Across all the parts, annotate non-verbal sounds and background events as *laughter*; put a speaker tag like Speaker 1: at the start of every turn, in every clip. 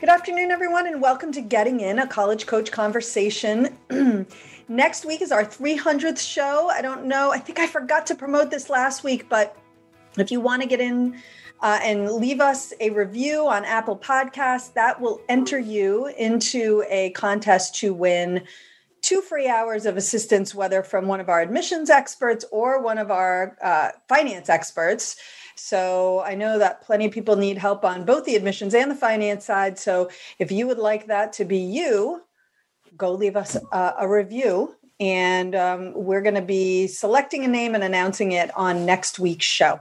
Speaker 1: Good afternoon, everyone, and welcome to Getting In, a college coach conversation. *clears throat* Next week is our 300th show. I don't know, I think I forgot to promote this last week, but if you want to get in uh, and leave us a review on Apple Podcasts, that will enter you into a contest to win two free hours of assistance, whether from one of our admissions experts or one of our uh, finance experts. So I know that plenty of people need help on both the admissions and the finance side. So if you would like that to be you, go leave us a, a review. And um, we're going to be selecting a name and announcing it on next week's show.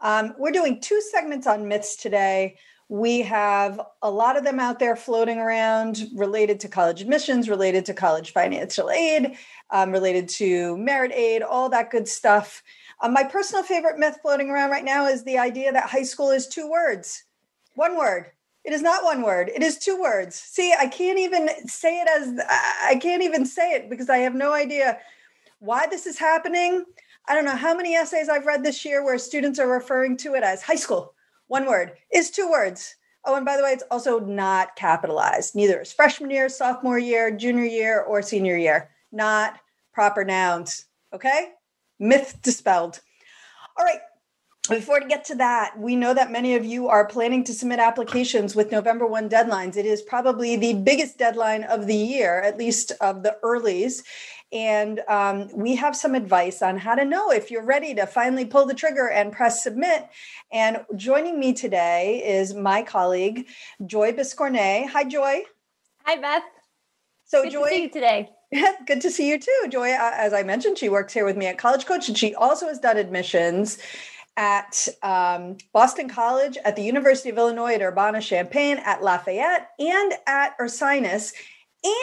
Speaker 1: Um, we're doing two segments on myths today. We have a lot of them out there floating around related to college admissions, related to college financial aid, um, related to merit aid, all that good stuff. Um, my personal favorite myth floating around right now is the idea that high school is two words, one word. It is not one word. It is two words. See, I can't even say it as I can't even say it because I have no idea why this is happening. I don't know how many essays I've read this year where students are referring to it as high school. One word is two words. Oh, and by the way, it's also not capitalized. Neither is freshman year, sophomore year, junior year, or senior year. Not proper nouns. Okay? Myth dispelled. All right. Before we get to that, we know that many of you are planning to submit applications with November 1 deadlines. It is probably the biggest deadline of the year, at least of the earlies. And um, we have some advice on how to know if you're ready to finally pull the trigger and press submit. And joining me today is my colleague, Joy Biscornet. Hi, Joy.
Speaker 2: Hi, Beth.
Speaker 1: So,
Speaker 2: Good
Speaker 1: Joy,
Speaker 2: to see you today.
Speaker 1: Good to see you too, Joy. Uh, as I mentioned, she works here with me at College Coach, and she also has done admissions at um, Boston College, at the University of Illinois at Urbana Champaign, at Lafayette, and at Ursinus.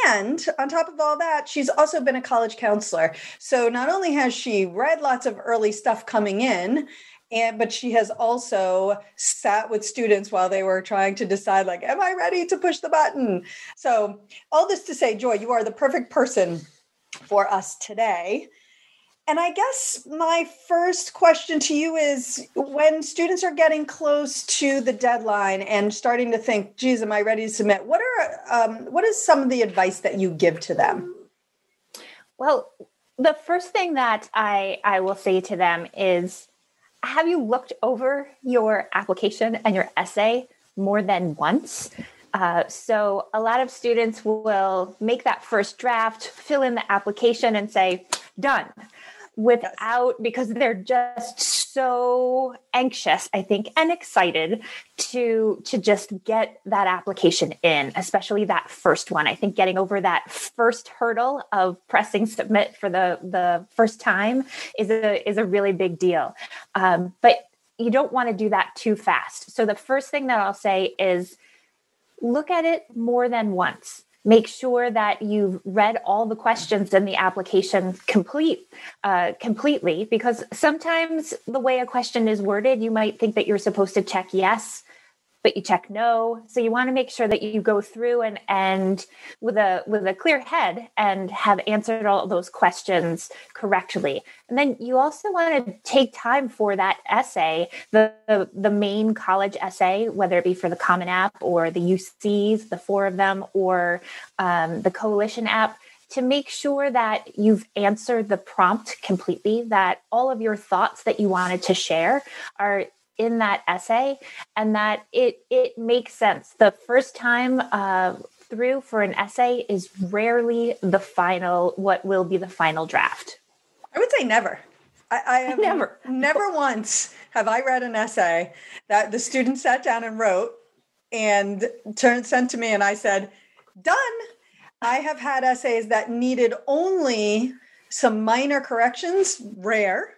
Speaker 1: And on top of all that, she's also been a college counselor. So not only has she read lots of early stuff coming in, and but she has also sat with students while they were trying to decide like am i ready to push the button? So all this to say joy you are the perfect person for us today. And i guess my first question to you is when students are getting close to the deadline and starting to think geez am i ready to submit? what are um, what is some of the advice that you give to them?
Speaker 2: Well the first thing that i i will say to them is have you looked over your application and your essay more than once? Uh, so a lot of students will make that first draft, fill in the application, and say, done without because they're just so anxious i think and excited to to just get that application in especially that first one. I think getting over that first hurdle of pressing submit for the the first time is a is a really big deal. Um, but you don't want to do that too fast. So the first thing that i'll say is look at it more than once make sure that you've read all the questions in the application complete uh, completely because sometimes the way a question is worded you might think that you're supposed to check yes but you check no. So you want to make sure that you go through and and with a with a clear head and have answered all those questions correctly. And then you also want to take time for that essay the the, the main college essay whether it be for the common app or the ucs the four of them or um, the coalition app to make sure that you've answered the prompt completely, that all of your thoughts that you wanted to share are in that essay and that it it makes sense. The first time uh, through for an essay is rarely the final what will be the final draft.
Speaker 1: I would say never. I, I *laughs* have never. never once have i read an essay that the student sat down and wrote and turned sent to me and i said done. I have had essays that needed only some minor corrections rare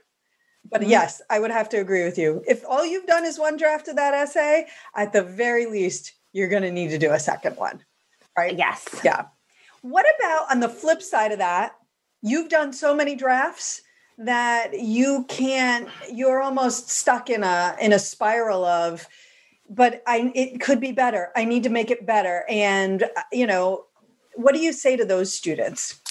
Speaker 1: but mm-hmm. yes, I would have to agree with you. If all you've done is one draft of that essay, at the very least, you're going to need to do a second one. Right?
Speaker 2: Yes.
Speaker 1: Yeah. What about on the flip side of that? You've done so many drafts that you can't you're almost stuck in a in a spiral of but I it could be better. I need to make it better. And uh, you know, what do you say to those students?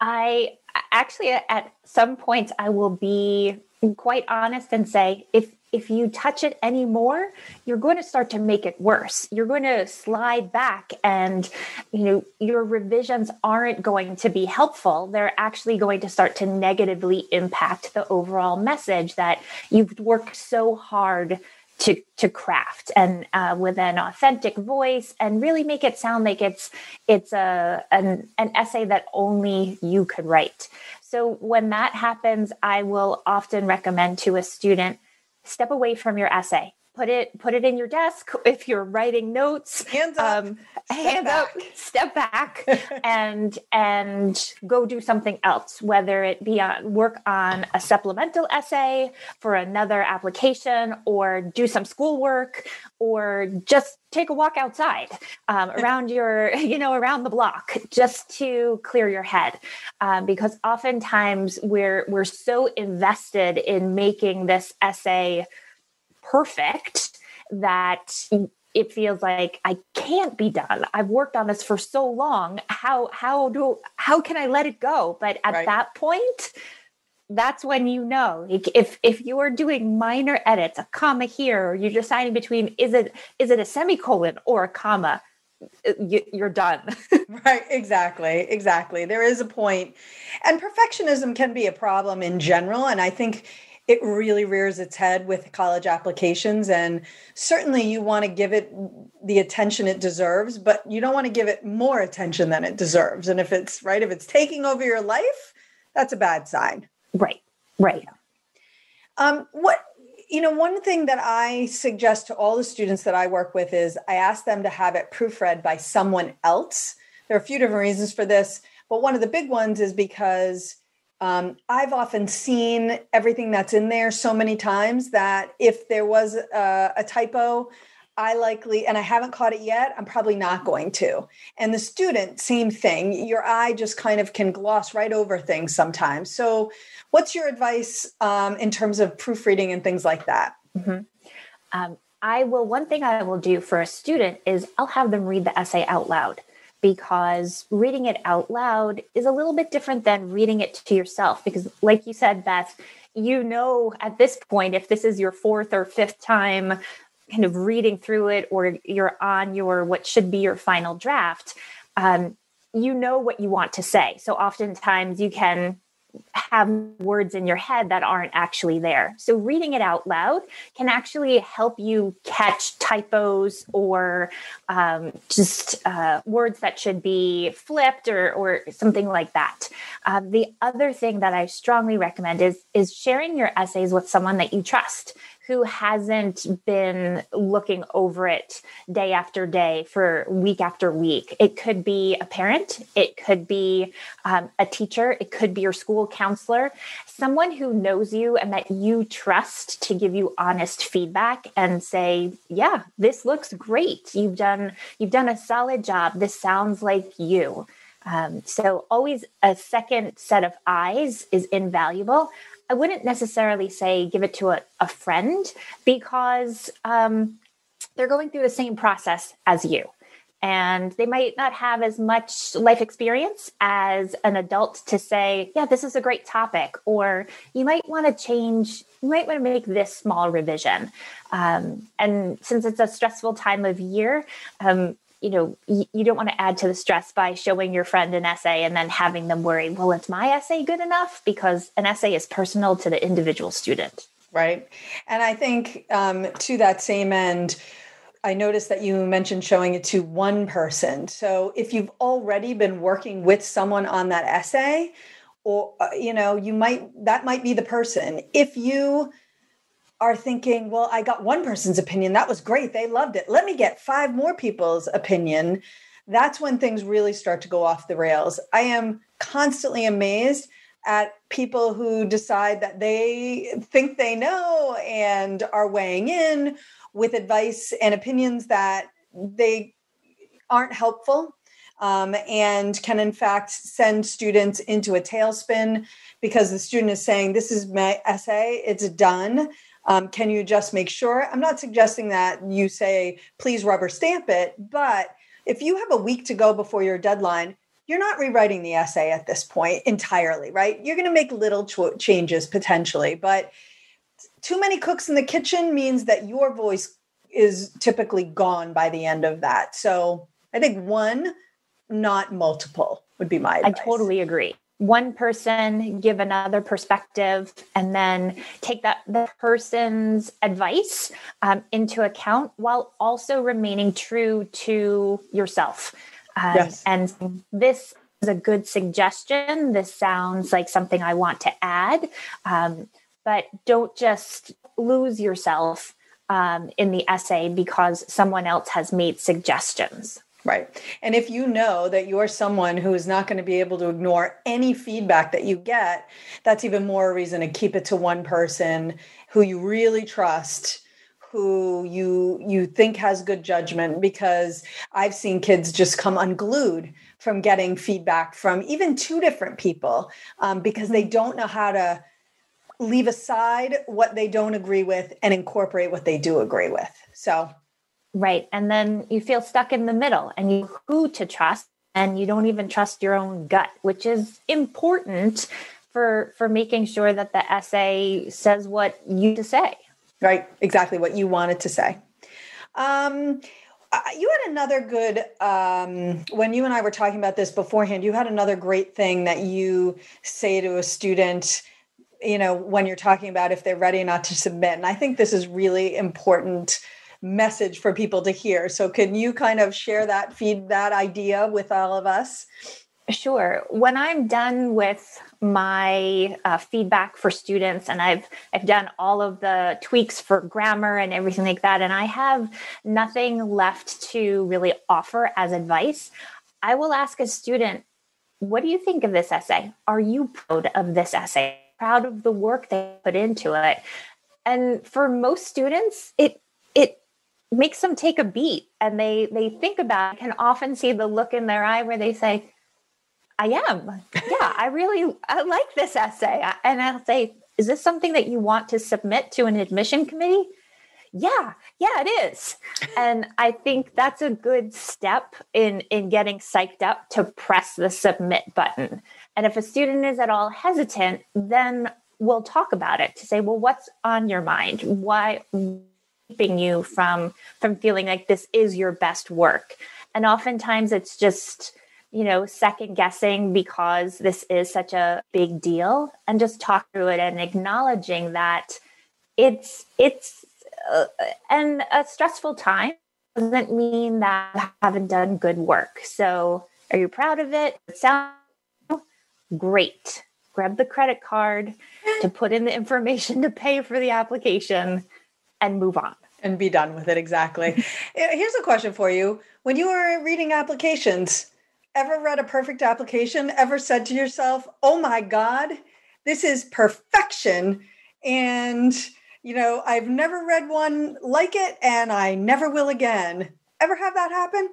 Speaker 2: I actually at some points I will be quite honest and say if if you touch it anymore you're going to start to make it worse. You're going to slide back and you know your revisions aren't going to be helpful. They're actually going to start to negatively impact the overall message that you've worked so hard to to craft and uh, with an authentic voice and really make it sound like it's it's a an, an essay that only you could write so when that happens i will often recommend to a student step away from your essay put it put it in your desk *laughs* if you're writing notes.
Speaker 1: Hands up. Um,
Speaker 2: hands back. up *laughs* step back *laughs* and and go do something else whether it be on work on a supplemental essay for another application or do some schoolwork or just take a walk outside um, around your you know around the block just to clear your head. Um, because oftentimes we're we're so invested in making this essay perfect that it feels like I can't be done. I've worked on this for so long. How how do how can I let it go? But at right. that point, that's when you know if if you are doing minor edits, a comma here, or you're deciding between is it is it a semicolon or a comma, you're done. *laughs*
Speaker 1: right, exactly, exactly. There is a point, and perfectionism can be a problem in general, and I think it really rears its head with college applications and certainly you want to give it the attention it deserves but you don't want to give it more attention than it deserves. And if it's right if it's taking over your life that's a bad sign.
Speaker 2: Right right.
Speaker 1: Um, what you know one thing that i suggest to all the students that i work with is i ask them to have it proofread by someone else. There are a few different reasons for this but one of the big ones is because um, I've often seen everything that's in there so many times that if there was a, a typo, I likely, and I haven't caught it yet, I'm probably not going to. And the student, same thing. Your eye just kind of can gloss right over things sometimes. So, what's your advice um, in terms of proofreading and things like that?
Speaker 2: Mm-hmm. Um, I will, one thing I will do for a student is I'll have them read the essay out loud because reading it out loud is a little bit different than reading it to yourself. Because, like you said, Beth, you know at this point, if this is your fourth or fifth time kind of reading through it, or you're on your what should be your final draft, um, you know what you want to say. So, oftentimes, you can have words in your head that aren't actually there. So reading it out loud can actually help you catch typos or um, just uh, words that should be flipped or, or something like that. Um, the other thing that I strongly recommend is is sharing your essays with someone that you trust who hasn't been looking over it day after day for week after week. It could be a parent, it could be um, a teacher, it could be your school counselor, someone who knows you and that you trust to give you honest feedback and say, "Yeah, this looks great. You've done you've done a solid job. This sounds like you." Um, so, always a second set of eyes is invaluable. I wouldn't necessarily say give it to a, a friend because um, they're going through the same process as you. And they might not have as much life experience as an adult to say, yeah, this is a great topic. Or you might want to change, you might want to make this small revision. Um, and since it's a stressful time of year, um, you know you, you don't want to add to the stress by showing your friend an essay and then having them worry well is my essay good enough because an essay is personal to the individual student
Speaker 1: right and i think um, to that same end I noticed that you mentioned showing it to one person. So if you've already been working with someone on that essay, or uh, you know, you might that might be the person. If you are thinking, well, I got one person's opinion. That was great. They loved it. Let me get five more people's opinion. That's when things really start to go off the rails. I am constantly amazed at people who decide that they think they know and are weighing in with advice and opinions that they aren't helpful um, and can, in fact, send students into a tailspin because the student is saying, This is my essay, it's done. Um, can you just make sure? I'm not suggesting that you say, Please rubber stamp it, but if you have a week to go before your deadline, you're not rewriting the essay at this point entirely, right? You're going to make little ch- changes potentially, but too many cooks in the kitchen means that your voice is typically gone by the end of that. So I think one, not multiple, would be my advice.
Speaker 2: I totally agree. One person give another perspective, and then take that the person's advice um, into account while also remaining true to yourself. Um, yes. And this is a good suggestion. This sounds like something I want to add. Um, but don't just lose yourself um, in the essay because someone else has made suggestions.
Speaker 1: Right. And if you know that you're someone who is not going to be able to ignore any feedback that you get, that's even more a reason to keep it to one person who you really trust who you you think has good judgment because I've seen kids just come unglued from getting feedback from even two different people um, because they don't know how to leave aside what they don't agree with and incorporate what they do agree with. So,
Speaker 2: right. And then you feel stuck in the middle and you who to trust and you don't even trust your own gut, which is important for for making sure that the essay says what you to say.
Speaker 1: Right, exactly what you wanted to say. Um, you had another good um, when you and I were talking about this beforehand. You had another great thing that you say to a student you know when you're talking about if they're ready not to submit and i think this is really important message for people to hear. So can you kind of share that feed that idea with all of us?
Speaker 2: Sure. When i'm done with my uh, feedback for students and i've i've done all of the tweaks for grammar and everything like that and i have nothing left to really offer as advice i will ask a student what do you think of this essay? Are you proud of this essay? Proud of the work they put into it. And for most students, it it makes them take a beat and they they think about it, can often see the look in their eye where they say, I am. Yeah, I really I like this essay. And I'll say, is this something that you want to submit to an admission committee? Yeah, yeah, it is. and I think that's a good step in in getting psyched up to press the submit button. And if a student is at all hesitant, then we'll talk about it to say, well, what's on your mind? Why keeping you from from feeling like this is your best work? And oftentimes it's just you know second guessing because this is such a big deal and just talk through it and acknowledging that it's it's uh, and a stressful time doesn't mean that I haven't done good work so are you proud of it? It sounds Great. Grab the credit card to put in the information to pay for the application and move on.
Speaker 1: And be done with it. Exactly. *laughs* Eh, here's a question for you. When you were reading applications, ever read a perfect application? Ever said to yourself, oh my God, this is perfection? And, you know, I've never read one like it and I never will again. Ever have that happen?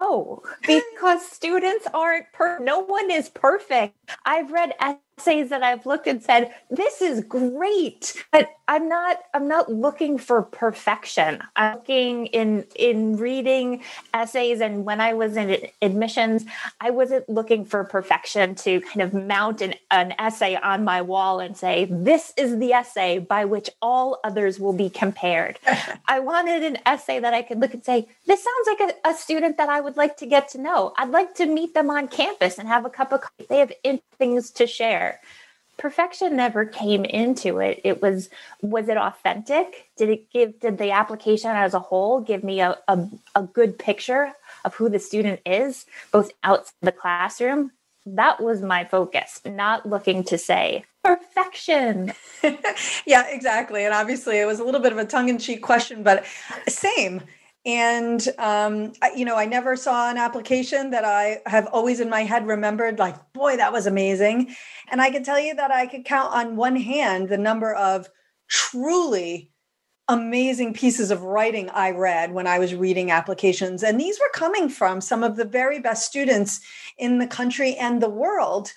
Speaker 2: Oh, *laughs* because students aren't per no one is perfect. I've read essays that I've looked and said, this is great. But I'm not I'm not looking for perfection. I'm looking in in reading essays and when I was in admissions, I wasn't looking for perfection to kind of mount an, an essay on my wall and say, this is the essay by which all others will be compared. *laughs* I wanted an essay that I could look and say, this sounds like a, a student that I would like to get to know. I'd like to meet them on campus and have a cup of coffee. They have things to share perfection never came into it. It was was it authentic? Did it give did the application as a whole give me a, a, a good picture of who the student is both outside the classroom? That was my focus not looking to say perfection. *laughs*
Speaker 1: Yeah exactly. And obviously it was a little bit of a tongue-in-cheek question but same and um, I, you know i never saw an application that i have always in my head remembered like boy that was amazing and i can tell you that i could count on one hand the number of truly amazing pieces of writing I read when I was reading applications. And these were coming from some of the very best students in the country and the world.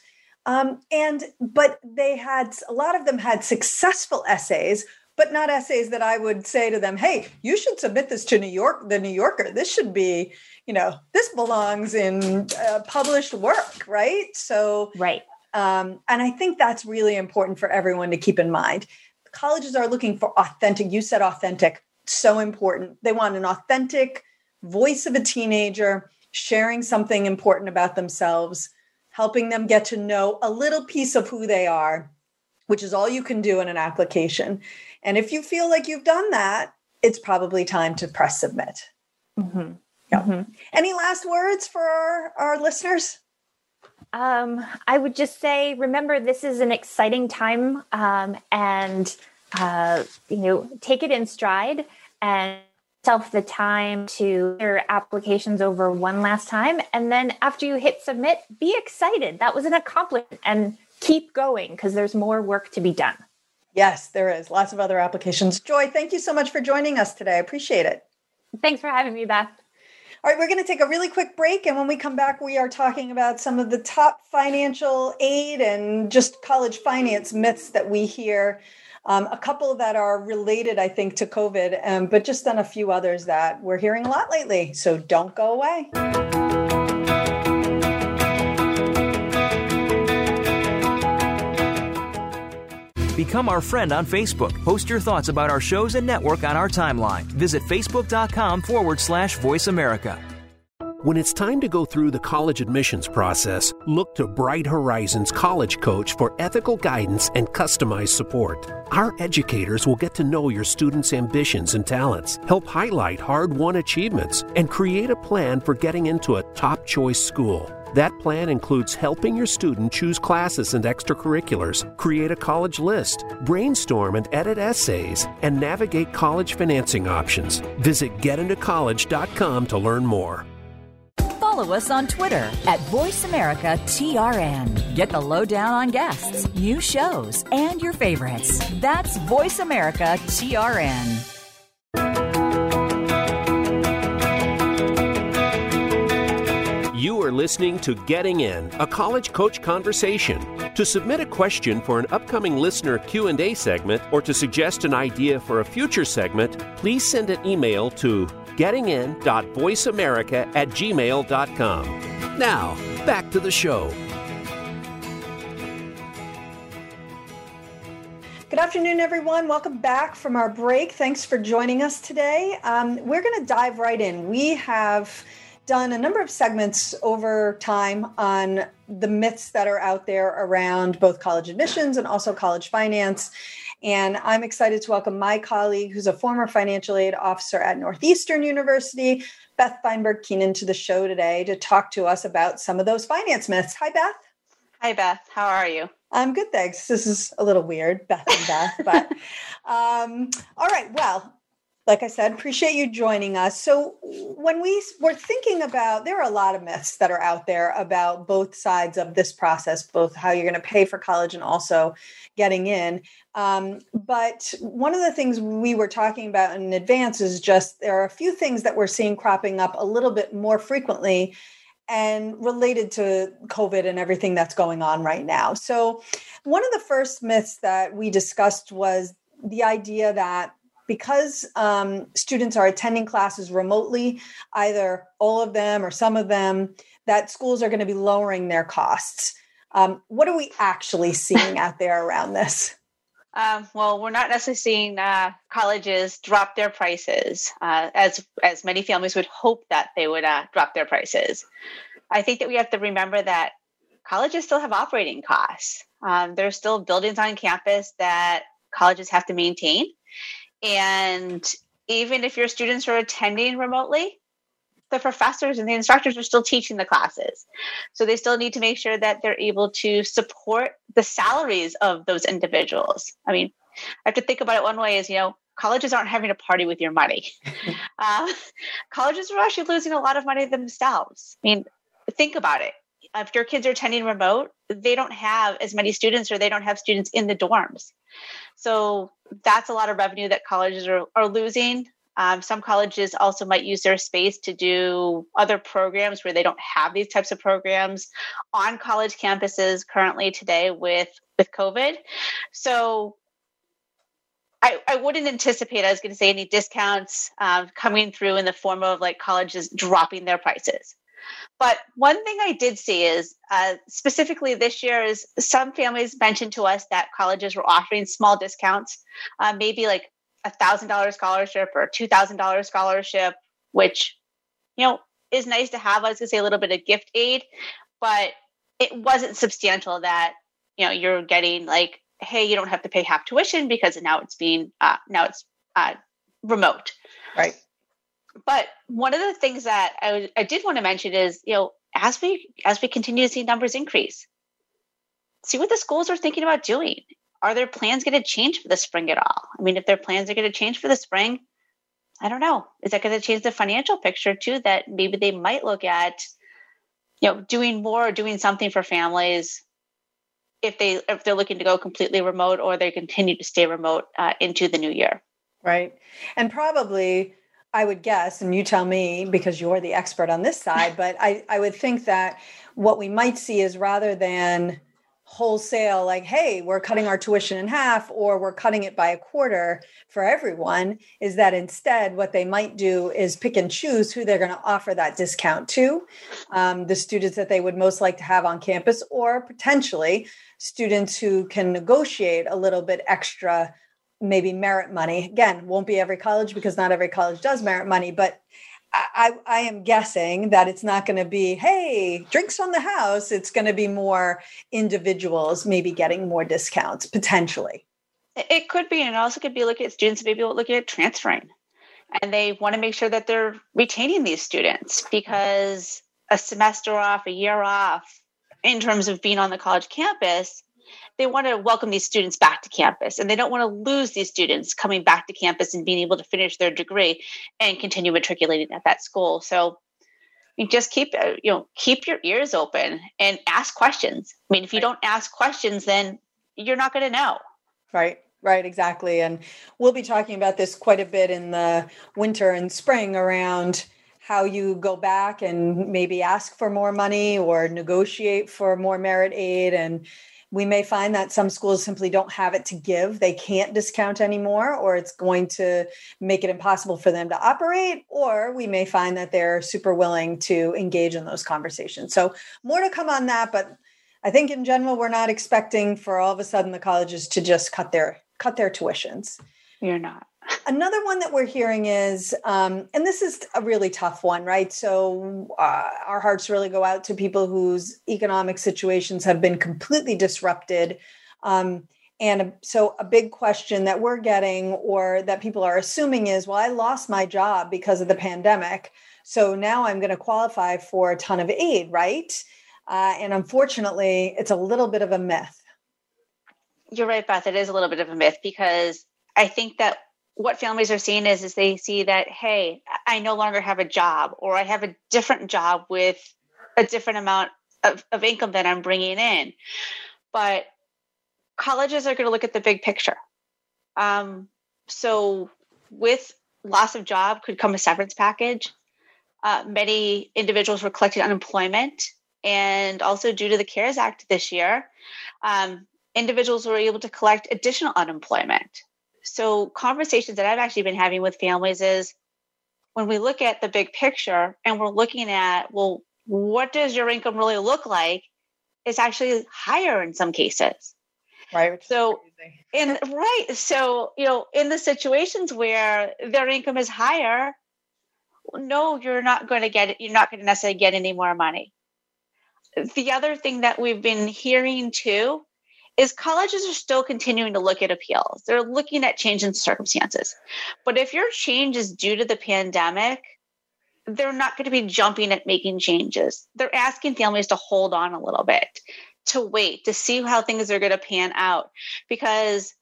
Speaker 1: Um, and but they had a lot of them had successful essays but not essays that I would say to them, "Hey, you should submit this to New York, the New Yorker. This should be, you know, this belongs in uh, published work, right?" So,
Speaker 2: right.
Speaker 1: Um, and I think that's really important for everyone to keep in mind colleges are looking for authentic. You said authentic, so important. They want an authentic voice of a teenager sharing something important about themselves, helping them get to know a little piece of who they are, which is all you can do in an application. And if you feel like you've done that, it's probably time to press submit. Mm-hmm. Yeah. Mm-hmm. Any last words for our, our listeners?
Speaker 2: Um, I would just say, remember, this is an exciting time, um, and uh, you know, take it in stride and self the time to your applications over one last time, and then after you hit submit, be excited. That was an accomplishment, and keep going because there's more work to be done.
Speaker 1: Yes, there is lots of other applications. Joy, thank you so much for joining us today. I appreciate it.
Speaker 2: Thanks for having me, Beth.
Speaker 1: All right, we're going to take a really quick break. And when we come back, we are talking about some of the top financial aid and just college finance myths that we hear. Um, a couple that are related, I think, to COVID, um, but just on a few others that we're hearing a lot lately. So don't go away.
Speaker 3: Become our friend on Facebook. Post your thoughts about our shows and network on our timeline. Visit facebook.com forward slash voice America.
Speaker 4: When it's time to go through the college admissions process, look to Bright Horizons College Coach for ethical guidance and customized support. Our educators will get to know your students' ambitions and talents, help highlight hard won achievements, and create a plan for getting into a top choice school. That plan includes helping your student choose classes and extracurriculars, create a college list, brainstorm and edit essays, and navigate college financing options. Visit getintocollege.com to learn more.
Speaker 5: Follow us on Twitter at VoiceAmericaTRN. Get the lowdown on guests, new shows, and your favorites. That's VoiceAmericaTRN.
Speaker 4: You are listening to Getting In, a college coach conversation. To submit a question for an upcoming listener Q&A segment or to suggest an idea for a future segment, please send an email to gettingin.voiceamerica at gmail.com. Now, back to the show.
Speaker 1: Good afternoon, everyone. Welcome back from our break. Thanks for joining us today. Um, we're going to dive right in. We have done a number of segments over time on the myths that are out there around both college admissions and also college finance. And I'm excited to welcome my colleague, who's a former financial aid officer at Northeastern University, Beth Feinberg Keenan, to the show today to talk to us about some of those finance myths. Hi, Beth.
Speaker 6: Hi, Beth. How are you?
Speaker 1: I'm good, thanks. This is a little weird, Beth and Beth, but *laughs* um, all right. Well, like I said, appreciate you joining us. So, when we were thinking about, there are a lot of myths that are out there about both sides of this process, both how you're going to pay for college and also getting in. Um, but one of the things we were talking about in advance is just there are a few things that we're seeing cropping up a little bit more frequently and related to COVID and everything that's going on right now. So, one of the first myths that we discussed was the idea that because um, students are attending classes remotely, either all of them or some of them, that schools are going to be lowering their costs. Um, what are we actually seeing out there around this? *laughs*
Speaker 6: Um, well, we're not necessarily seeing uh, colleges drop their prices uh, as as many families would hope that they would uh, drop their prices. I think that we have to remember that colleges still have operating costs. Um, there's still buildings on campus that colleges have to maintain, and even if your students are attending remotely, the professors and the instructors are still teaching the classes. So they still need to make sure that they're able to support the salaries of those individuals. I mean, I have to think about it one way is, you know, colleges aren't having a party with your money. *laughs* uh, *laughs* colleges are actually losing a lot of money themselves. I mean, think about it. If your kids are attending remote, they don't have as many students or they don't have students in the dorms. So that's a lot of revenue that colleges are, are losing. Um, some colleges also might use their space to do other programs where they don't have these types of programs on college campuses currently today with with COVID. So I, I wouldn't anticipate, I was going to say, any discounts um, coming through in the form of like colleges dropping their prices. But one thing I did see is uh, specifically this year is some families mentioned to us that colleges were offering small discounts, uh, maybe like a thousand dollar scholarship or two thousand dollar scholarship, which you know is nice to have. I was gonna say a little bit of gift aid, but it wasn't substantial that you know you're getting like, hey, you don't have to pay half tuition because now it's being uh, now it's uh, remote.
Speaker 1: Right.
Speaker 6: But one of the things that I, I did want to mention is, you know, as we as we continue to see numbers increase, see what the schools are thinking about doing. Are their plans going to change for the spring at all? I mean, if their plans are going to change for the spring, I don't know. Is that going to change the financial picture too? That maybe they might look at, you know, doing more or doing something for families if they if they're looking to go completely remote or they continue to stay remote uh, into the new year.
Speaker 1: Right, and probably I would guess, and you tell me because you're the expert on this side, but I, I would think that what we might see is rather than wholesale, like, hey, we're cutting our tuition in half or we're cutting it by a quarter for everyone, is that instead what they might do is pick and choose who they're going to offer that discount to. Um, the students that they would most like to have on campus, or potentially students who can negotiate a little bit extra maybe merit money. Again, won't be every college because not every college does merit money, but I, I am guessing that it's not going to be, hey, drinks on the house. It's going to be more individuals maybe getting more discounts potentially.
Speaker 6: It could be, and it also could be looking at students maybe looking at transferring. And they want to make sure that they're retaining these students because a semester off, a year off, in terms of being on the college campus, they want to welcome these students back to campus and they don't want to lose these students coming back to campus and being able to finish their degree and continue matriculating at that school. So you just keep uh, you know keep your ears open and ask questions. I mean if you don't ask questions then you're not going to know.
Speaker 1: Right right exactly and we'll be talking about this quite a bit in the winter and spring around how you go back and maybe ask for more money or negotiate for more merit aid and we may find that some schools simply don't have it to give. They can't discount anymore, or it's going to make it impossible for them to operate. Or we may find that they're super willing to engage in those conversations. So, more to come on that. But I think in general, we're not expecting for all of a sudden the colleges to just cut their cut their tuitions.
Speaker 6: You're not.
Speaker 1: Another one that we're hearing is, um, and this is a really tough one, right? So uh, our hearts really go out to people whose economic situations have been completely disrupted. Um, and so a big question that we're getting or that people are assuming is, well, I lost my job because of the pandemic. So now I'm going to qualify for a ton of aid, right? Uh, and unfortunately, it's a little bit of a myth.
Speaker 6: You're right, Beth. It is a little bit of a myth because I think that what families are seeing is is they see that hey i no longer have a job or i have a different job with a different amount of, of income that i'm bringing in. But colleges are going to look at the big picture. Um, so with loss of job could come a severance package. Uh, many individuals were collecting unemployment and also due to the cares act this year um, individuals were able to collect additional unemployment so conversations that I've actually been having with families is when we look at the big picture and we're looking at, well, what does your income really look like? It's actually higher in some cases.
Speaker 1: Right.
Speaker 6: So, *laughs* in right. So, you know, in the situations where their income is higher, no, you're not going to get it. You're not going to necessarily get any more money. The other thing that we've been hearing too is colleges are still continuing to look at appeals. They're looking at change in circumstances. But if your change is due to the pandemic, they're not going to be jumping at making changes. They're asking families to hold on a little bit, to wait, to see how things are going to pan out. Because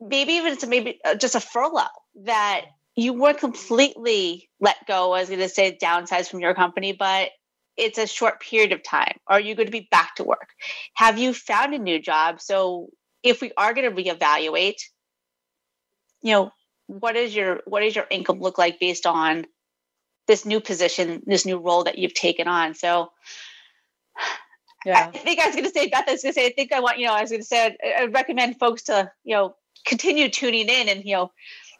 Speaker 6: maybe even it's maybe uh, just a furlough that you weren't completely let go, I was going to say downsized from your company, but it's a short period of time? Are you going to be back to work? Have you found a new job? So if we are going to reevaluate, you know, what is your what is your income look like based on this new position, this new role that you've taken on? So yeah. I think I was going to say, Beth, I was going to say, I think I want, you know, I was going to say, I, I recommend folks to, you know, continue tuning in and, you know,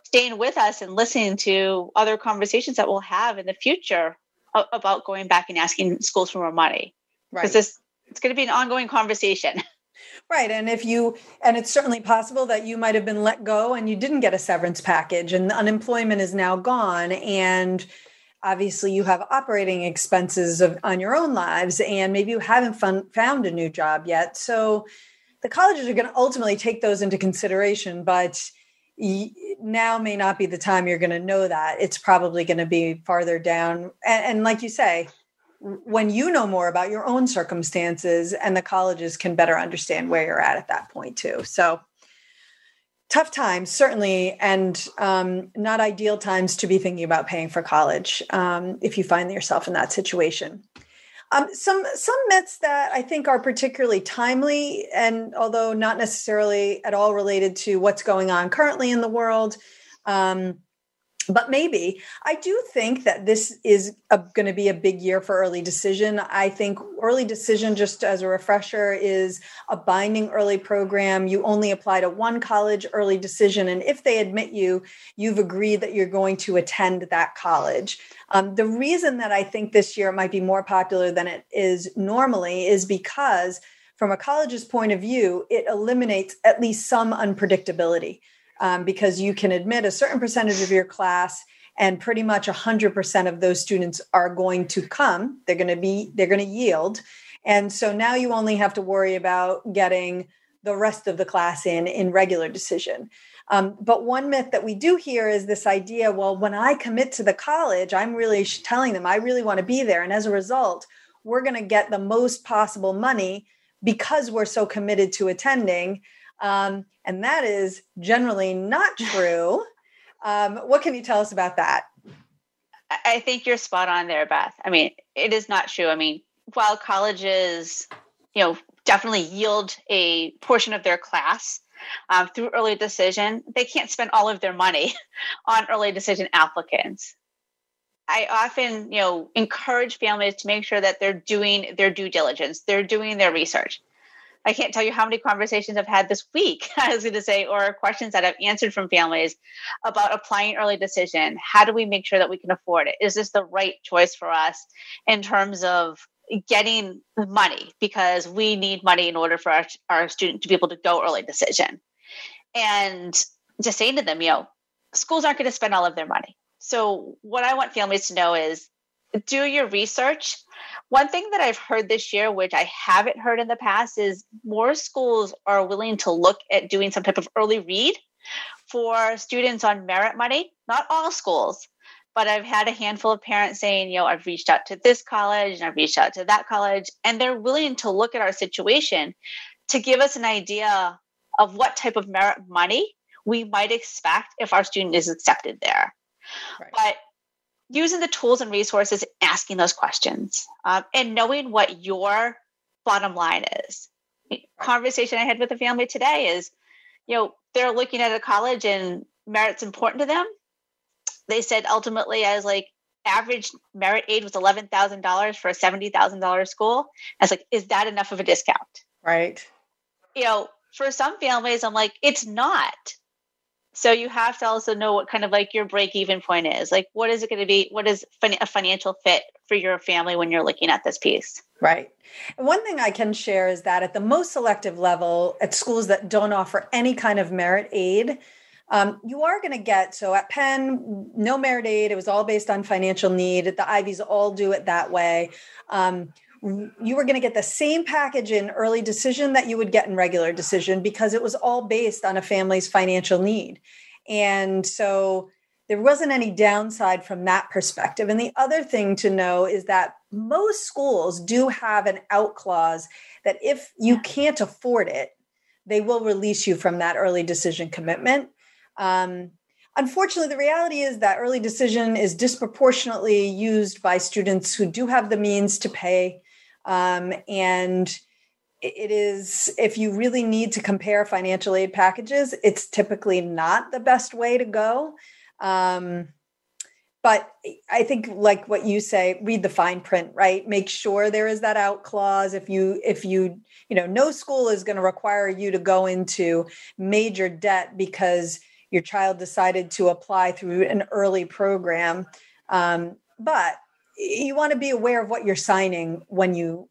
Speaker 6: staying with us and listening to other conversations that we'll have in the future about going back and asking schools for more money. Right. Because this it's going to be an ongoing conversation. *laughs*
Speaker 1: Right. And if you, and it's certainly possible that you might have been let go and you didn't get a severance package and the unemployment is now gone. And obviously you have operating expenses of, on your own lives and maybe you haven't fun, found a new job yet. So the colleges are going to ultimately take those into consideration. But now may not be the time you're going to know that. It's probably going to be farther down. And, and, like you say, when you know more about your own circumstances, and the colleges can better understand where you're at at that point, too. So, tough times, certainly, and um, not ideal times to be thinking about paying for college um, if you find yourself in that situation. Um, some some myths that I think are particularly timely, and although not necessarily at all related to what's going on currently in the world, um, but maybe I do think that this is going to be a big year for early decision. I think early decision, just as a refresher, is a binding early program. You only apply to one college early decision, and if they admit you, you've agreed that you're going to attend that college. Um, the reason that I think this year might be more popular than it is normally is because, from a college's point of view, it eliminates at least some unpredictability um, because you can admit a certain percentage of your class and pretty much 100% of those students are going to come. They're going to be they're going to yield. And so now you only have to worry about getting the rest of the class in in regular decision. Um, but one myth that we do hear is this idea well when i commit to the college i'm really telling them i really want to be there. And as a result we're going to get the most possible money because we're so committed to attending um, and that is generally not true. Um, what can you tell us about that?
Speaker 6: I think you're spot on there, Beth. I mean, it is not true. I mean, while colleges, you know, definitely yield a portion of their class um, through early decision, they can't spend all of their money *laughs* on early decision applicants. I often, you know, encourage families to make sure that they're doing their due diligence, they're doing their research. I can't tell you how many conversations I've had this week, *laughs* I was going to say, or questions that I've answered from families about applying early decision. How do we make sure that we can afford it? Is this the right choice for us in terms of getting money? Because we need money in order for our, our student to be able to go early decision. And just saying to them, you know, schools aren't going to spend all of their money. So, what I want families to know is do your research one thing that I've heard this year, which I haven't heard in the past, is more schools are willing to look at doing some type of early read for students on merit money. Not all schools, but I've had a handful of parents saying, you know, I've reached out to this college and I've reached out to that college, and they're willing to look at our situation to give us an idea of what type of merit money we might expect if our student is accepted there. Right. But using the tools and resources, asking those questions, um, and knowing what your bottom line is. Conversation I had with a family today is, you know, they're looking at a college and merit's important to them. They said ultimately, I was like, average merit aid was eleven thousand dollars for a seventy thousand dollars school. I was like, is that enough of a discount?
Speaker 1: Right.
Speaker 6: You know, for some families, I'm like, it's not. So you have to also know what kind of like your break even point is. Like, what is it going to be? What is a financial fit for your family when you're looking at this piece?
Speaker 1: Right. One thing I can share is that at the most selective level, at schools that don't offer any kind of merit aid, um, you are going to get so at Penn, no merit aid. It was all based on financial need. The Ivies all do it that way. Um, you were going to get the same package in early decision that you would get in regular decision because it was all based on a family's financial need. And so there wasn't any downside from that perspective. And the other thing to know is that most schools do have an out clause that if you can't afford it, they will release you from that early decision commitment. Um, unfortunately, the reality is that early decision is disproportionately used by students who do have the means to pay. Um, and it is, if you really need to compare financial aid packages, it's typically not the best way to go. Um, but I think, like what you say, read the fine print, right? Make sure there is that out clause. If you, if you, you know, no school is going to require you to go into major debt because your child decided to apply through an early program. Um, but you want to be aware of what you're signing when you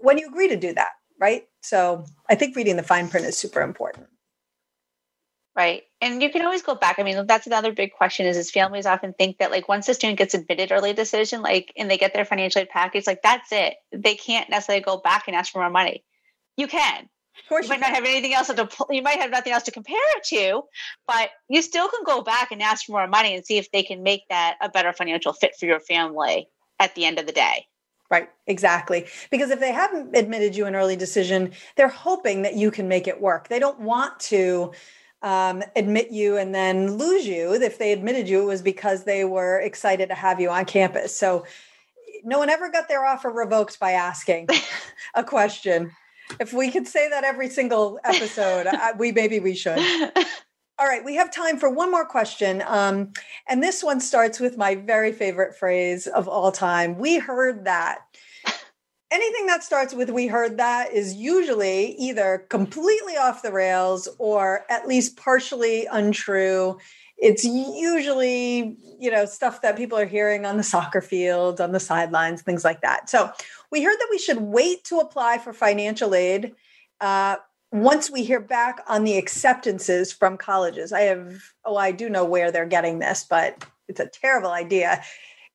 Speaker 1: when you agree to do that, right? So I think reading the fine print is super important.
Speaker 6: Right. And you can always go back. I mean, that's another big question is, is families often think that like once a student gets admitted early decision, like, and they get their financial aid package, like that's it. They can't necessarily go back and ask for more money. You can, of course, you, might not have anything else to you might have nothing else to compare it to, but you still can go back and ask for more money and see if they can make that a better financial fit for your family at the end of the day.
Speaker 1: Right, exactly. Because if they haven't admitted you an early decision, they're hoping that you can make it work. They don't want to um, admit you and then lose you. If they admitted you, it was because they were excited to have you on campus. So no one ever got their offer revoked by asking *laughs* a question if we could say that every single episode, I, we maybe we should. *laughs* All right, we have time for one more question. Um, and this one starts with my very favorite phrase of all time. We heard that. Anything that starts with we heard that is usually either completely off the rails or at least partially untrue. It's usually, you know, stuff that people are hearing on the soccer field, on the sidelines, things like that. So we heard that we should wait to apply for financial aid uh, once we hear back on the acceptances from colleges. I have, oh, I do know where they're getting this, but it's a terrible idea.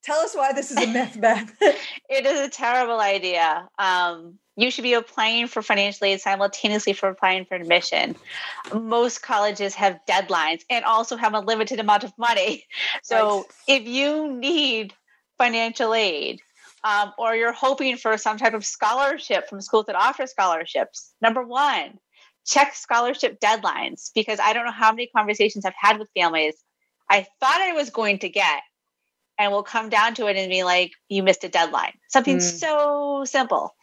Speaker 1: Tell us why this is a myth, Beth. *laughs*
Speaker 6: it is a terrible idea. Um, you should be applying for financial aid simultaneously for applying for admission. Most colleges have deadlines and also have a limited amount of money. *laughs* So right. if you need financial aid, um, or you're hoping for some type of scholarship from schools that offer scholarships, number one, check scholarship deadlines because I don't know how many conversations I've had with families I thought I was going to get, and we'll come down to it and be like, you missed a deadline. Something mm. so simple.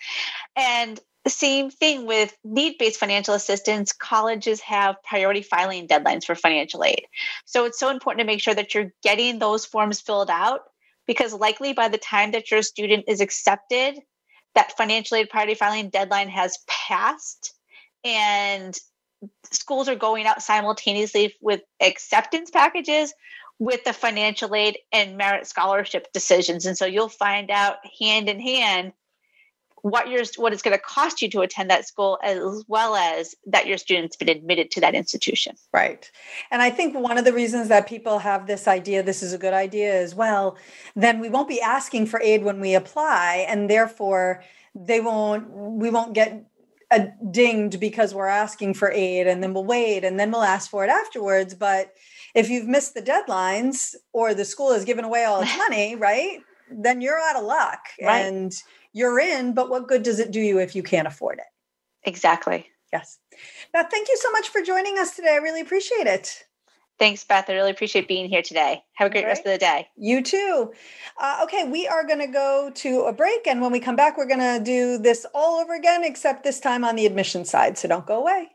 Speaker 6: And the same thing with need based financial assistance. Colleges have priority filing deadlines for financial aid. So it's so important to make sure that you're getting those forms filled out because likely by the time that your student is accepted, that financial aid priority filing deadline has passed and schools are going out simultaneously with acceptance packages with the financial aid and merit scholarship decisions. And so you'll find out hand in hand what your what it's going to cost you to attend that school as well as that your student's been admitted to that institution.
Speaker 1: Right. And i think one of the reasons that people have this idea this is a good idea is well then we won't be asking for aid when we apply and therefore they won't we won't get a dinged because we're asking for aid and then we'll wait and then we'll ask for it afterwards but if you've missed the deadlines or the school has given away all its *laughs* money right then you're out of luck right. and you're in, but what good does it do you if you can't afford it?
Speaker 6: Exactly.
Speaker 1: Yes. Now, thank you so much for joining us today. I really appreciate it.
Speaker 6: Thanks, Beth. I really appreciate being here today. Have a great right. rest of the day.
Speaker 1: You too. Uh, okay, we are going to go to a break. And when we come back, we're going to do this all over again, except this time on the admission side. So don't go away.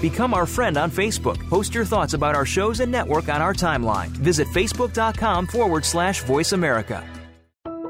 Speaker 3: Become our friend on Facebook. Post your thoughts about our shows and network on our timeline. Visit facebook.com forward slash voice America.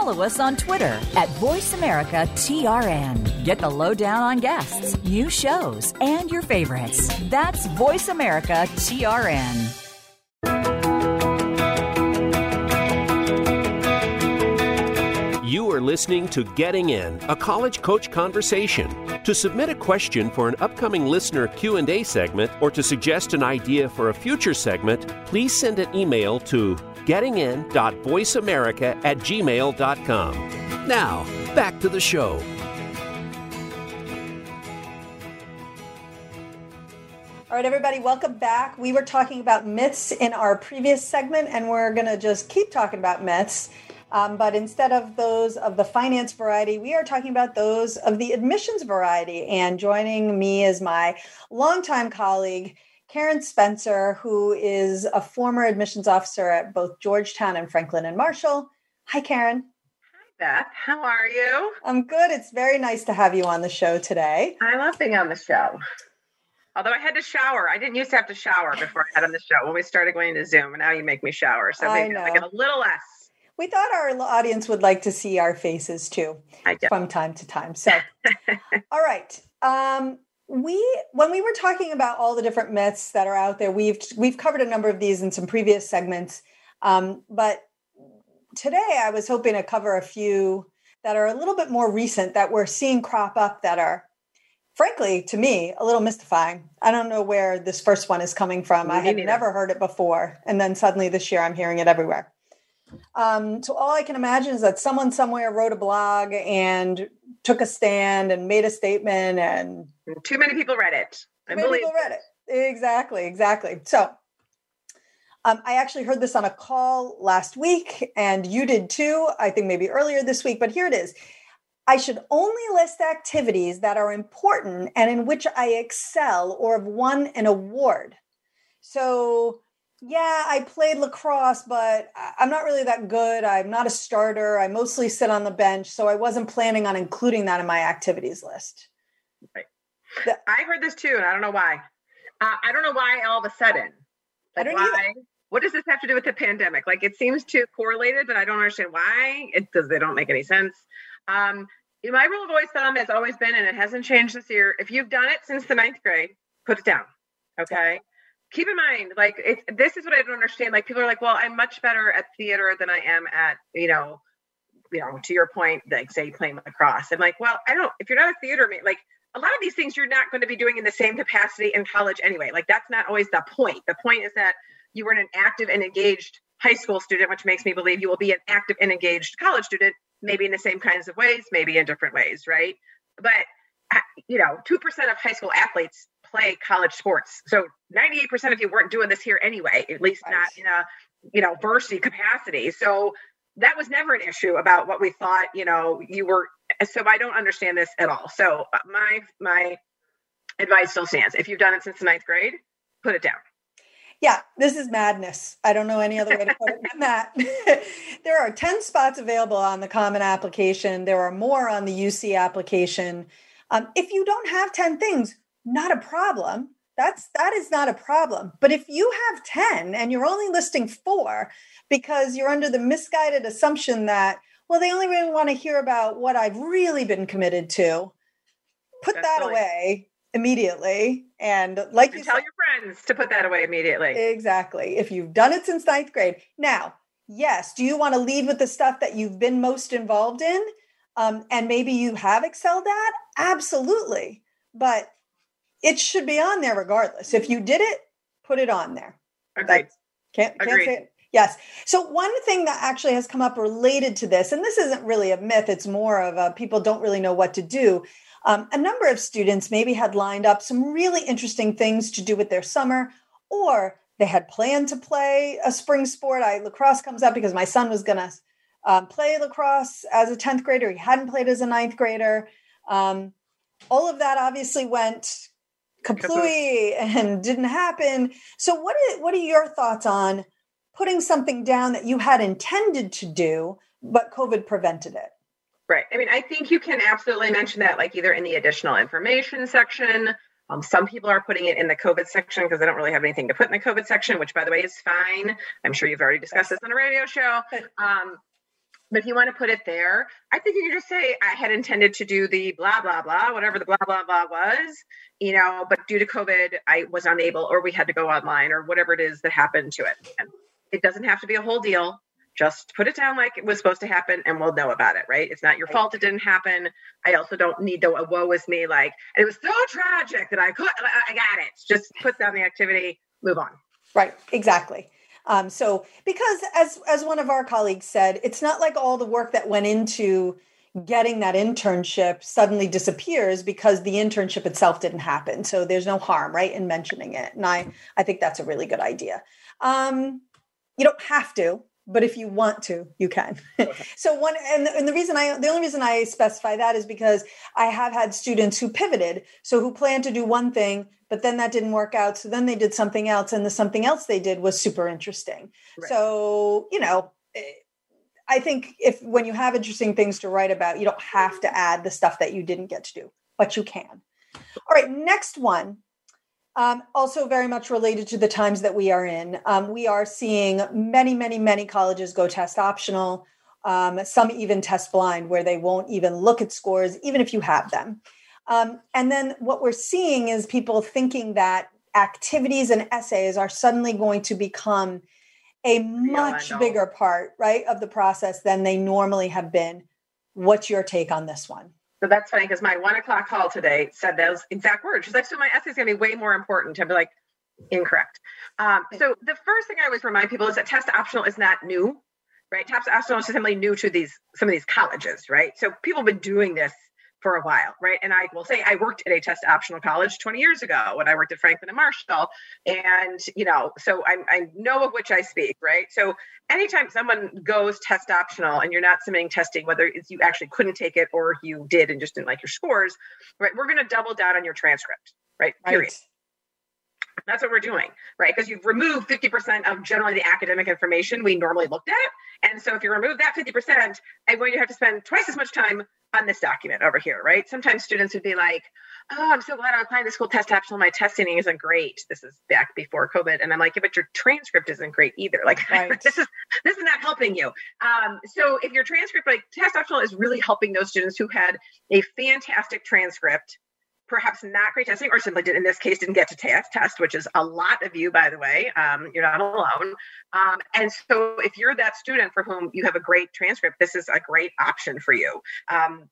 Speaker 5: follow us on Twitter at VoiceAmericaTRN. Get the lowdown on guests, new shows, and your favorites. That's VoiceAmericaTRN.
Speaker 4: You are listening to Getting In, a college coach conversation. To submit a question for an upcoming listener Q&A segment or to suggest an idea for a future segment, please send an email to gettingin.voiceamerica at gmail.com. Now, back to the show.
Speaker 1: All right, everybody, welcome back. We were talking about myths in our previous segment, and we're going to just keep talking about myths. Um, but instead of those of the finance variety, we are talking about those of the admissions variety. And joining me is my longtime colleague, Karen Spencer, who is a former admissions officer at both Georgetown and Franklin and Marshall. Hi, Karen.
Speaker 7: Hi, Beth. How are you?
Speaker 1: I'm good. It's very nice to have you on the show today.
Speaker 7: I love being on the show. Although I had to shower. I didn't used to have to shower before I got on the show when we started going to Zoom, and now you make me shower. So maybe I, I get a little less.
Speaker 1: We thought our audience would like to see our faces too from time to time. So, *laughs* all right. Um, we when we were talking about all the different myths that are out there, we've we've covered a number of these in some previous segments. Um, but today, I was hoping to cover a few that are a little bit more recent that we're seeing crop up that are frankly, to me, a little mystifying. I don't know where this first one is coming from. Me I had neither. never heard it before. And then suddenly this year I'm hearing it everywhere. Um, so all I can imagine is that someone somewhere wrote a blog and took a stand and made a statement and
Speaker 7: too many people read it.
Speaker 1: Too many people read it. Exactly, exactly. So um, I actually heard this on a call last week, and you did too. I think maybe earlier this week, but here it is. I should only list activities that are important and in which I excel or have won an award. So, yeah, I played lacrosse, but I'm not really that good. I'm not a starter. I mostly sit on the bench. So I wasn't planning on including that in my activities list.
Speaker 7: Right. The, I heard this too, and I don't know why. Uh, I don't know why all of a sudden. Like I don't why. Either. What does this have to do with the pandemic? Like it seems too correlated, but I don't understand why. It does. They don't make any sense. Um, my rule of always thumb has always been, and it hasn't changed this year. If you've done it since the ninth grade, put it down. Okay. Keep in mind, like this is what I don't understand. Like people are like, "Well, I'm much better at theater than I am at, you know, you know." To your point, like say playing lacrosse. I'm like, well, I don't. If you're not a theater, like a lot of these things, you're not going to be doing in the same capacity in college anyway. Like that's not always the point. The point is that you were an active and engaged high school student, which makes me believe you will be an active and engaged college student maybe in the same kinds of ways, maybe in different ways, right? But uh, you know, two percent of high school athletes play college sports, so ninety-eight percent of you weren't doing this here anyway, at least right. not in a you know varsity capacity. So that was never an issue about what we thought. You know, you were. So I don't understand this at all. So my my advice still stands. If you've done it since the ninth grade, put it down.
Speaker 1: Yeah, this is madness. I don't know any other way to put it than *laughs* that. *laughs* there are 10 spots available on the Common application. There are more on the UC application. Um, if you don't have 10 things, not a problem. That's that is not a problem. But if you have 10 and you're only listing four because you're under the misguided assumption that, well, they only really want to hear about what I've really been committed to, put That's that away immediately. And like
Speaker 7: and
Speaker 1: you
Speaker 7: tell
Speaker 1: said,
Speaker 7: your friends to put that away immediately.
Speaker 1: Exactly. If you've done it since ninth grade. Now, yes, do you want to lead with the stuff that you've been most involved in? Um, and maybe you have excelled at? Absolutely. But it should be on there regardless. If you did it, put it on there.
Speaker 7: Agreed.
Speaker 1: can't, can't Agreed. say it. Yes. So one thing that actually has come up related to this, and this isn't really a myth, it's more of a people don't really know what to do. Um, a number of students maybe had lined up some really interesting things to do with their summer, or they had planned to play a spring sport. I lacrosse comes up because my son was going to um, play lacrosse as a 10th grader. He hadn't played as a ninth grader. Um, all of that obviously went kapooey and didn't happen. So, what is, what are your thoughts on putting something down that you had intended to do, but COVID prevented it?
Speaker 7: Right. I mean, I think you can absolutely mention that, like either in the additional information section. Um, some people are putting it in the COVID section because they don't really have anything to put in the COVID section, which, by the way, is fine. I'm sure you've already discussed this on a radio show. *laughs* Um, but if you want to put it there, I think you can just say, I had intended to do the blah, blah, blah, whatever the blah, blah, blah was, you know, but due to COVID, I was unable, or we had to go online, or whatever it is that happened to it. And it doesn't have to be a whole deal just put it down like it was supposed to happen and we'll know about it, right? It's not your fault it didn't happen. I also don't need the woe is me like it was so tragic that I could I got it. Just put down the activity, move on.
Speaker 1: Right, exactly. Um, so because as as one of our colleagues said, it's not like all the work that went into getting that internship suddenly disappears because the internship itself didn't happen. So there's no harm, right, in mentioning it. And I I think that's a really good idea. Um, you don't have to, but if you want to, you can. Okay. *laughs* so one and the, and the reason I the only reason I specify that is because I have had students who pivoted, so who planned to do one thing, but then that didn't work out, so then they did something else, and the something else they did was super interesting. Right. So you know. Eh, I think if when you have interesting things to write about, you don't have to add the stuff that you didn't get to do, but you can. All right, next one um, also, very much related to the times that we are in. Um, we are seeing many, many, many colleges go test optional, um, some even test blind, where they won't even look at scores, even if you have them. Um, and then what we're seeing is people thinking that activities and essays are suddenly going to become a much yeah, bigger part, right, of the process than they normally have been. What's your take on this one?
Speaker 7: So that's funny because my one o'clock call today said those exact words. She's like, so my essay is going to be way more important. I'd be like, incorrect. Um, so the first thing I always remind people is that test optional is not new, right? Test optional is simply new to these some of these colleges, right? So people have been doing this for a while, right? And I will say I worked at a test optional college 20 years ago when I worked at Franklin and Marshall. And, you know, so I, I know of which I speak, right? So anytime someone goes test optional and you're not submitting testing, whether it's you actually couldn't take it or you did and just didn't like your scores, right? We're going to double down on your transcript, right? Period. Right. That's what we're doing, right? Because you've removed 50% of generally the academic information we normally looked at. And so if you remove that 50%, I'm going to have to spend twice as much time on this document over here, right? Sometimes students would be like, oh, I'm so glad I applied to school test optional. My testing isn't great. This is back before COVID. And I'm like, yeah, but your transcript isn't great either. Like *laughs* right. this is this is not helping you. Um, so if your transcript, like test optional is really helping those students who had a fantastic transcript, perhaps not great testing, or simply did in this case didn't get to test test, which is a lot of you, by the way. Um, you're not alone. Um, and so if you're that student for whom you have a great transcript, this is a great option for you. Um,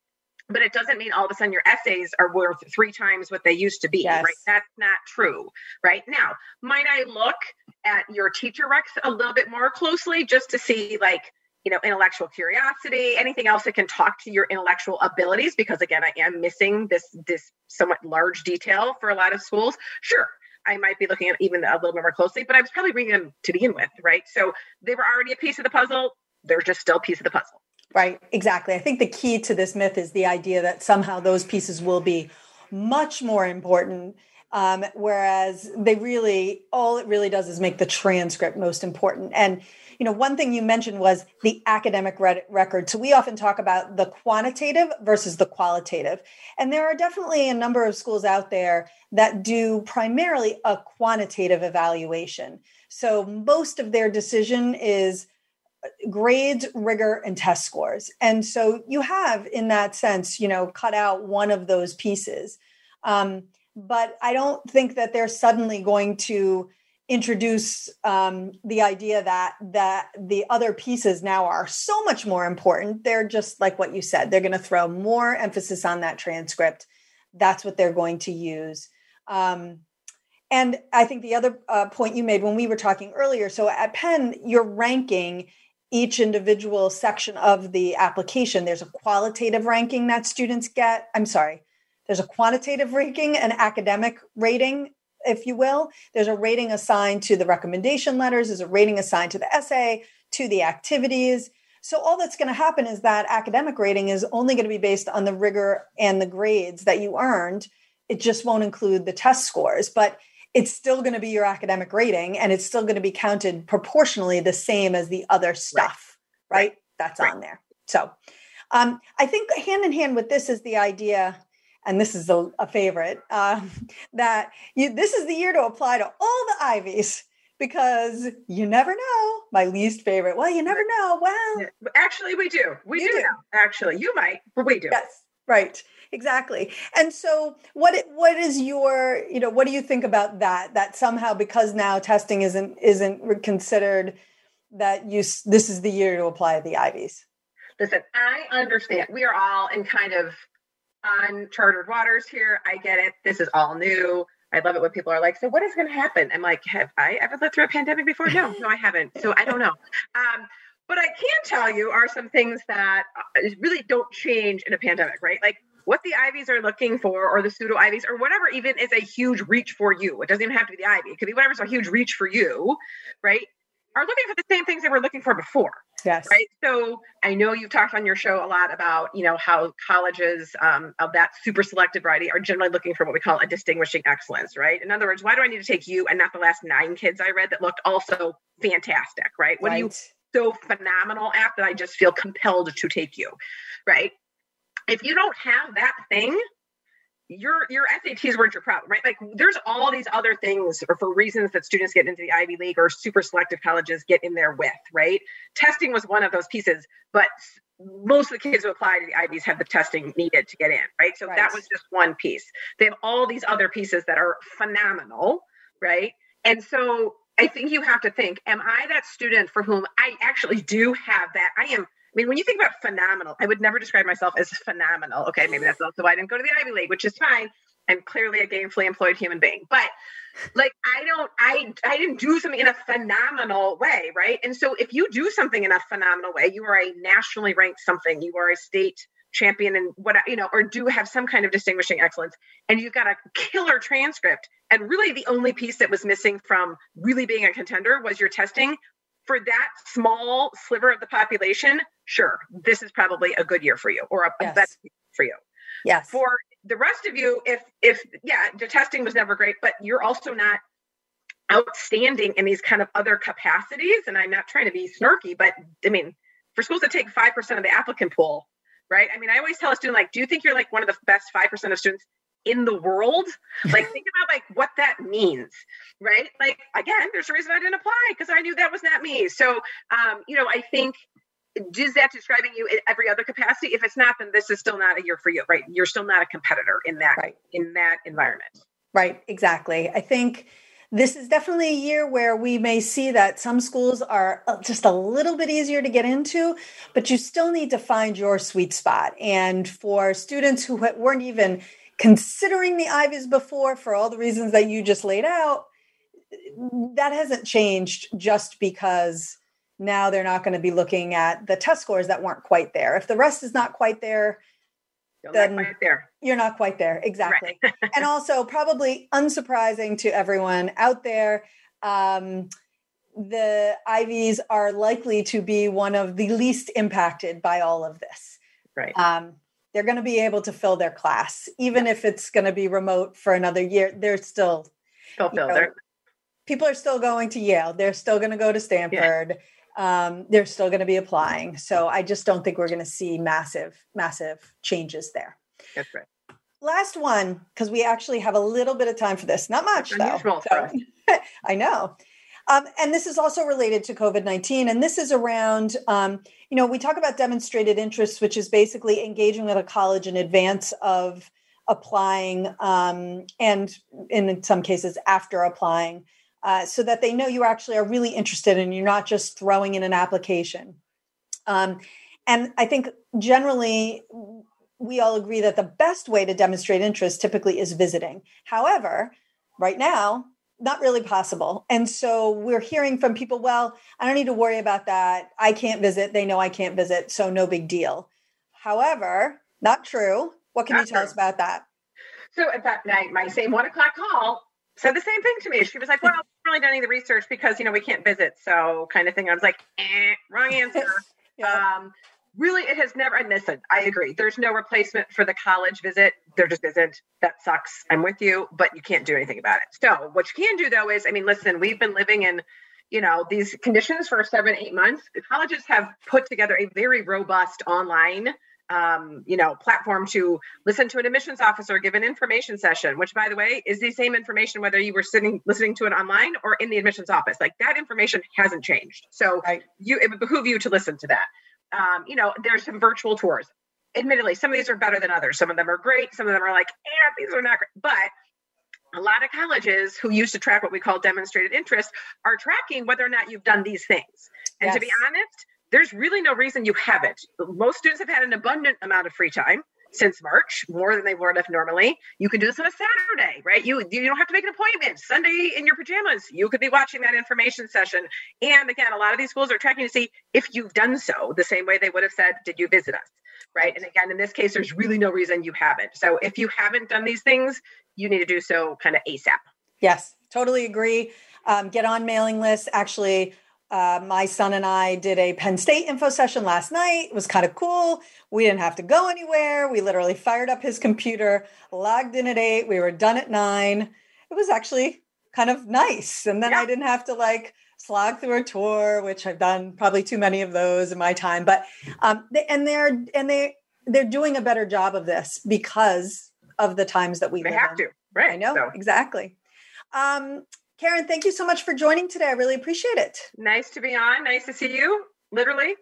Speaker 7: but it doesn't mean all of a sudden your essays are worth three times what they used to be yes. right that's not true right now might i look at your teacher recs a little bit more closely just to see like you know intellectual curiosity anything else that can talk to your intellectual abilities because again i am missing this this somewhat large detail for a lot of schools sure I might be looking at even a little bit more closely, but I was probably reading them to begin with, right? So they were already a piece of the puzzle. They're just still a piece of the puzzle.
Speaker 1: Right, exactly. I think the key to this myth is the idea that somehow those pieces will be much more important. Um, whereas they really, all it really does is make the transcript most important. And, you know, one thing you mentioned was the academic re- record. So we often talk about the quantitative versus the qualitative. And there are definitely a number of schools out there that do primarily a quantitative evaluation. So most of their decision is grades, rigor, and test scores. And so you have, in that sense, you know, cut out one of those pieces. Um, but I don't think that they're suddenly going to introduce um, the idea that that the other pieces now are so much more important. They're just like what you said. They're going to throw more emphasis on that transcript. That's what they're going to use. Um, and I think the other uh, point you made when we were talking earlier so at Penn, you're ranking each individual section of the application. There's a qualitative ranking that students get. I'm sorry, there's a quantitative ranking, an academic rating, if you will. There's a rating assigned to the recommendation letters, there's a rating assigned to the essay, to the activities. So, all that's going to happen is that academic rating is only going to be based on the rigor and the grades that you earned. It just won't include the test scores. But it's still going to be your academic rating and it's still going to be counted proportionally the same as the other stuff, right? right? That's right. on there. So um, I think hand in hand with this is the idea, and this is a, a favorite, uh, *laughs* that you, this is the year to apply to all the Ivies because you never know. My least favorite. Well, you never know. Well,
Speaker 7: actually, we do. We do, do. Know. Actually, you might, but we do.
Speaker 1: Yes, right exactly and so what what is your you know what do you think about that that somehow because now testing isn't isn't considered that you this is the year to apply the Ivies?
Speaker 7: Listen, I understand. We are all in kind of uncharted waters here. I get it. This is all new. I love it when people are like, "So what is going to happen?" I'm like, "Have I ever lived through a pandemic before?" No, no, I haven't. So I don't know. Um, but I can tell you are some things that uh, really don't change in a pandemic, right? Like what the Ivies are looking for, or the pseudo Ivies, or whatever, even is a huge reach for you. It doesn't even have to be the Ivy. It could be whatever's a huge reach for you, right? Are looking for the same things they were looking for before.
Speaker 1: Yes.
Speaker 7: Right. So I know you've talked on your show a lot about, you know, how colleges um, of that super selective variety are generally looking for what we call a distinguishing excellence, right? In other words, why do I need to take you and not the last nine kids I read that looked also fantastic, right? What right. are you so phenomenal at that I just feel compelled to take you, right? If you don't have that thing, your your SATs weren't your problem, right? Like there's all these other things or for reasons that students get into the Ivy League or super selective colleges get in there with, right? Testing was one of those pieces, but most of the kids who apply to the Ivies have the testing needed to get in, right? So right. that was just one piece. They have all these other pieces that are phenomenal, right? And so I think you have to think, am I that student for whom I actually do have that? I am mean, when you think about phenomenal, I would never describe myself as phenomenal. Okay, maybe that's also why I didn't go to the Ivy League, which is fine. I'm clearly a gainfully employed human being, but like I don't, I I didn't do something in a phenomenal way, right? And so if you do something in a phenomenal way, you are a nationally ranked something, you are a state champion and what you know or do have some kind of distinguishing excellence and you've got a killer transcript and really the only piece that was missing from really being a contender was your testing for that small sliver of the population, sure, this is probably a good year for you or a, yes. better for you.
Speaker 1: Yes.
Speaker 7: For the rest of you, if if yeah, the testing was never great, but you're also not outstanding in these kind of other capacities. And I'm not trying to be snarky, but I mean, for schools that take five percent of the applicant pool, right? I mean, I always tell a student like, do you think you're like one of the best five percent of students? In the world? *laughs* Like think about like what that means right? Like again there's a reason i didn't apply because i knew that was not me. So um you know i think is that describing you in every other capacity? If it's not then this is still not a year for you right? You're still not a competitor in that right. in that environment.
Speaker 1: Right exactly. I think this is definitely a year where we may see that some schools are uh, just a little bit easier to get into, but you still need to find your sweet spot. And for students who weren't even considering the Ivies before for all the reasons that you just laid out, that hasn't changed just because now they're not going to be looking at the test scores that weren't quite there. If the rest is not quite there,
Speaker 7: you're then not there.
Speaker 1: You're not quite there. Exactly. Right. *laughs* and also, probably unsurprising to everyone out there, um, the Ivies are likely to be one of the least impacted by all of this.
Speaker 7: Right.
Speaker 1: Um, they're going to be able to fill their class, even if it's going to be remote for another year. They're still,
Speaker 7: still fill know,
Speaker 1: people are still going to Yale. They're still going to go to Stanford. Yeah. Um, they're still going to be applying. So I just don't think we're going to see massive, massive changes there.
Speaker 7: That's right.
Speaker 1: Last one, because we actually have a little bit of time for this. Not much, though. So, *laughs* I know. Um, and this is also related to COVID 19. And this is around, um, you know, we talk about demonstrated interest, which is basically engaging with a college in advance of applying um, and in some cases after applying uh, so that they know you actually are really interested and you're not just throwing in an application. Um, and I think generally, we all agree that the best way to demonstrate interest typically is visiting. However, right now, not really possible. And so we're hearing from people, well, I don't need to worry about that. I can't visit. They know I can't visit. So no big deal. However, not true. What can not you tell true. us about that?
Speaker 7: So at that night, my same one o'clock call said the same thing to me. She was like, well, I'm really done any of the research because, you know, we can't visit. So kind of thing. I was like, eh, wrong answer. *laughs* yeah. Um, really it has never and listen i agree. There's no replacement for the college visit. There just isn't. That sucks. I'm with you but you can't do anything about it. So what you can do though is i mean listen we've been living in you know these conditions for seven eight months. The colleges have put together a very robust online um, you know platform to listen to an admissions officer give an information session which by the way is the same information whether you were sitting listening to it online or in the admissions office. Like that information hasn't changed. So right. you it would behoove you to listen to that um, you know, there's some virtual tours. Admittedly, some of these are better than others. Some of them are great. Some of them are like, yeah, these are not great. But a lot of colleges who used to track what we call demonstrated interest are tracking whether or not you've done these things. And yes. to be honest, there's really no reason you haven't. Most students have had an abundant amount of free time since March, more than they would have normally. You can do this on a Saturday, right? You you don't have to make an appointment. Sunday in your pajamas, you could be watching that information session. And again, a lot of these schools are tracking to see if you've done so the same way they would have said, "Did you visit us?" Right? And again, in this case, there's really no reason you haven't. So if you haven't done these things, you need to do so kind of ASAP.
Speaker 1: Yes, totally agree. Um, get on mailing lists. Actually, uh, my son and I did a Penn State info session last night. It was kind of cool. We didn't have to go anywhere. We literally fired up his computer, logged in at eight. We were done at nine. It was actually kind of nice. And then yeah. I didn't have to like slog through a tour, which I've done probably too many of those in my time. But um, they, and they're and they they're doing a better job of this because of the times that we
Speaker 7: they have
Speaker 1: in.
Speaker 7: to. Right.
Speaker 1: I know so. exactly. Um, Karen, thank you so much for joining today. I really appreciate it.
Speaker 7: Nice to be on. Nice to see you, literally.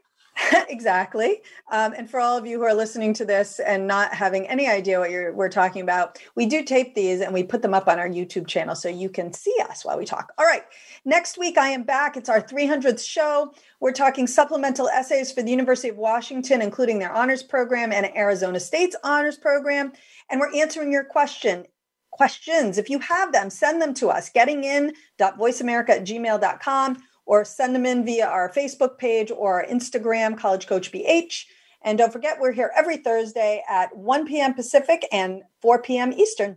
Speaker 7: *laughs*
Speaker 1: exactly. Um, and for all of you who are listening to this and not having any idea what you're we're talking about, we do tape these and we put them up on our YouTube channel so you can see us while we talk. All right. Next week, I am back. It's our 300th show. We're talking supplemental essays for the University of Washington, including their honors program and Arizona State's honors program. And we're answering your question questions. If you have them, send them to us, gettingin.voiceamerica at gmail.com, or send them in via our Facebook page or our Instagram, College Coach BH. And don't forget, we're here every Thursday at 1 p.m. Pacific and 4 p.m. Eastern.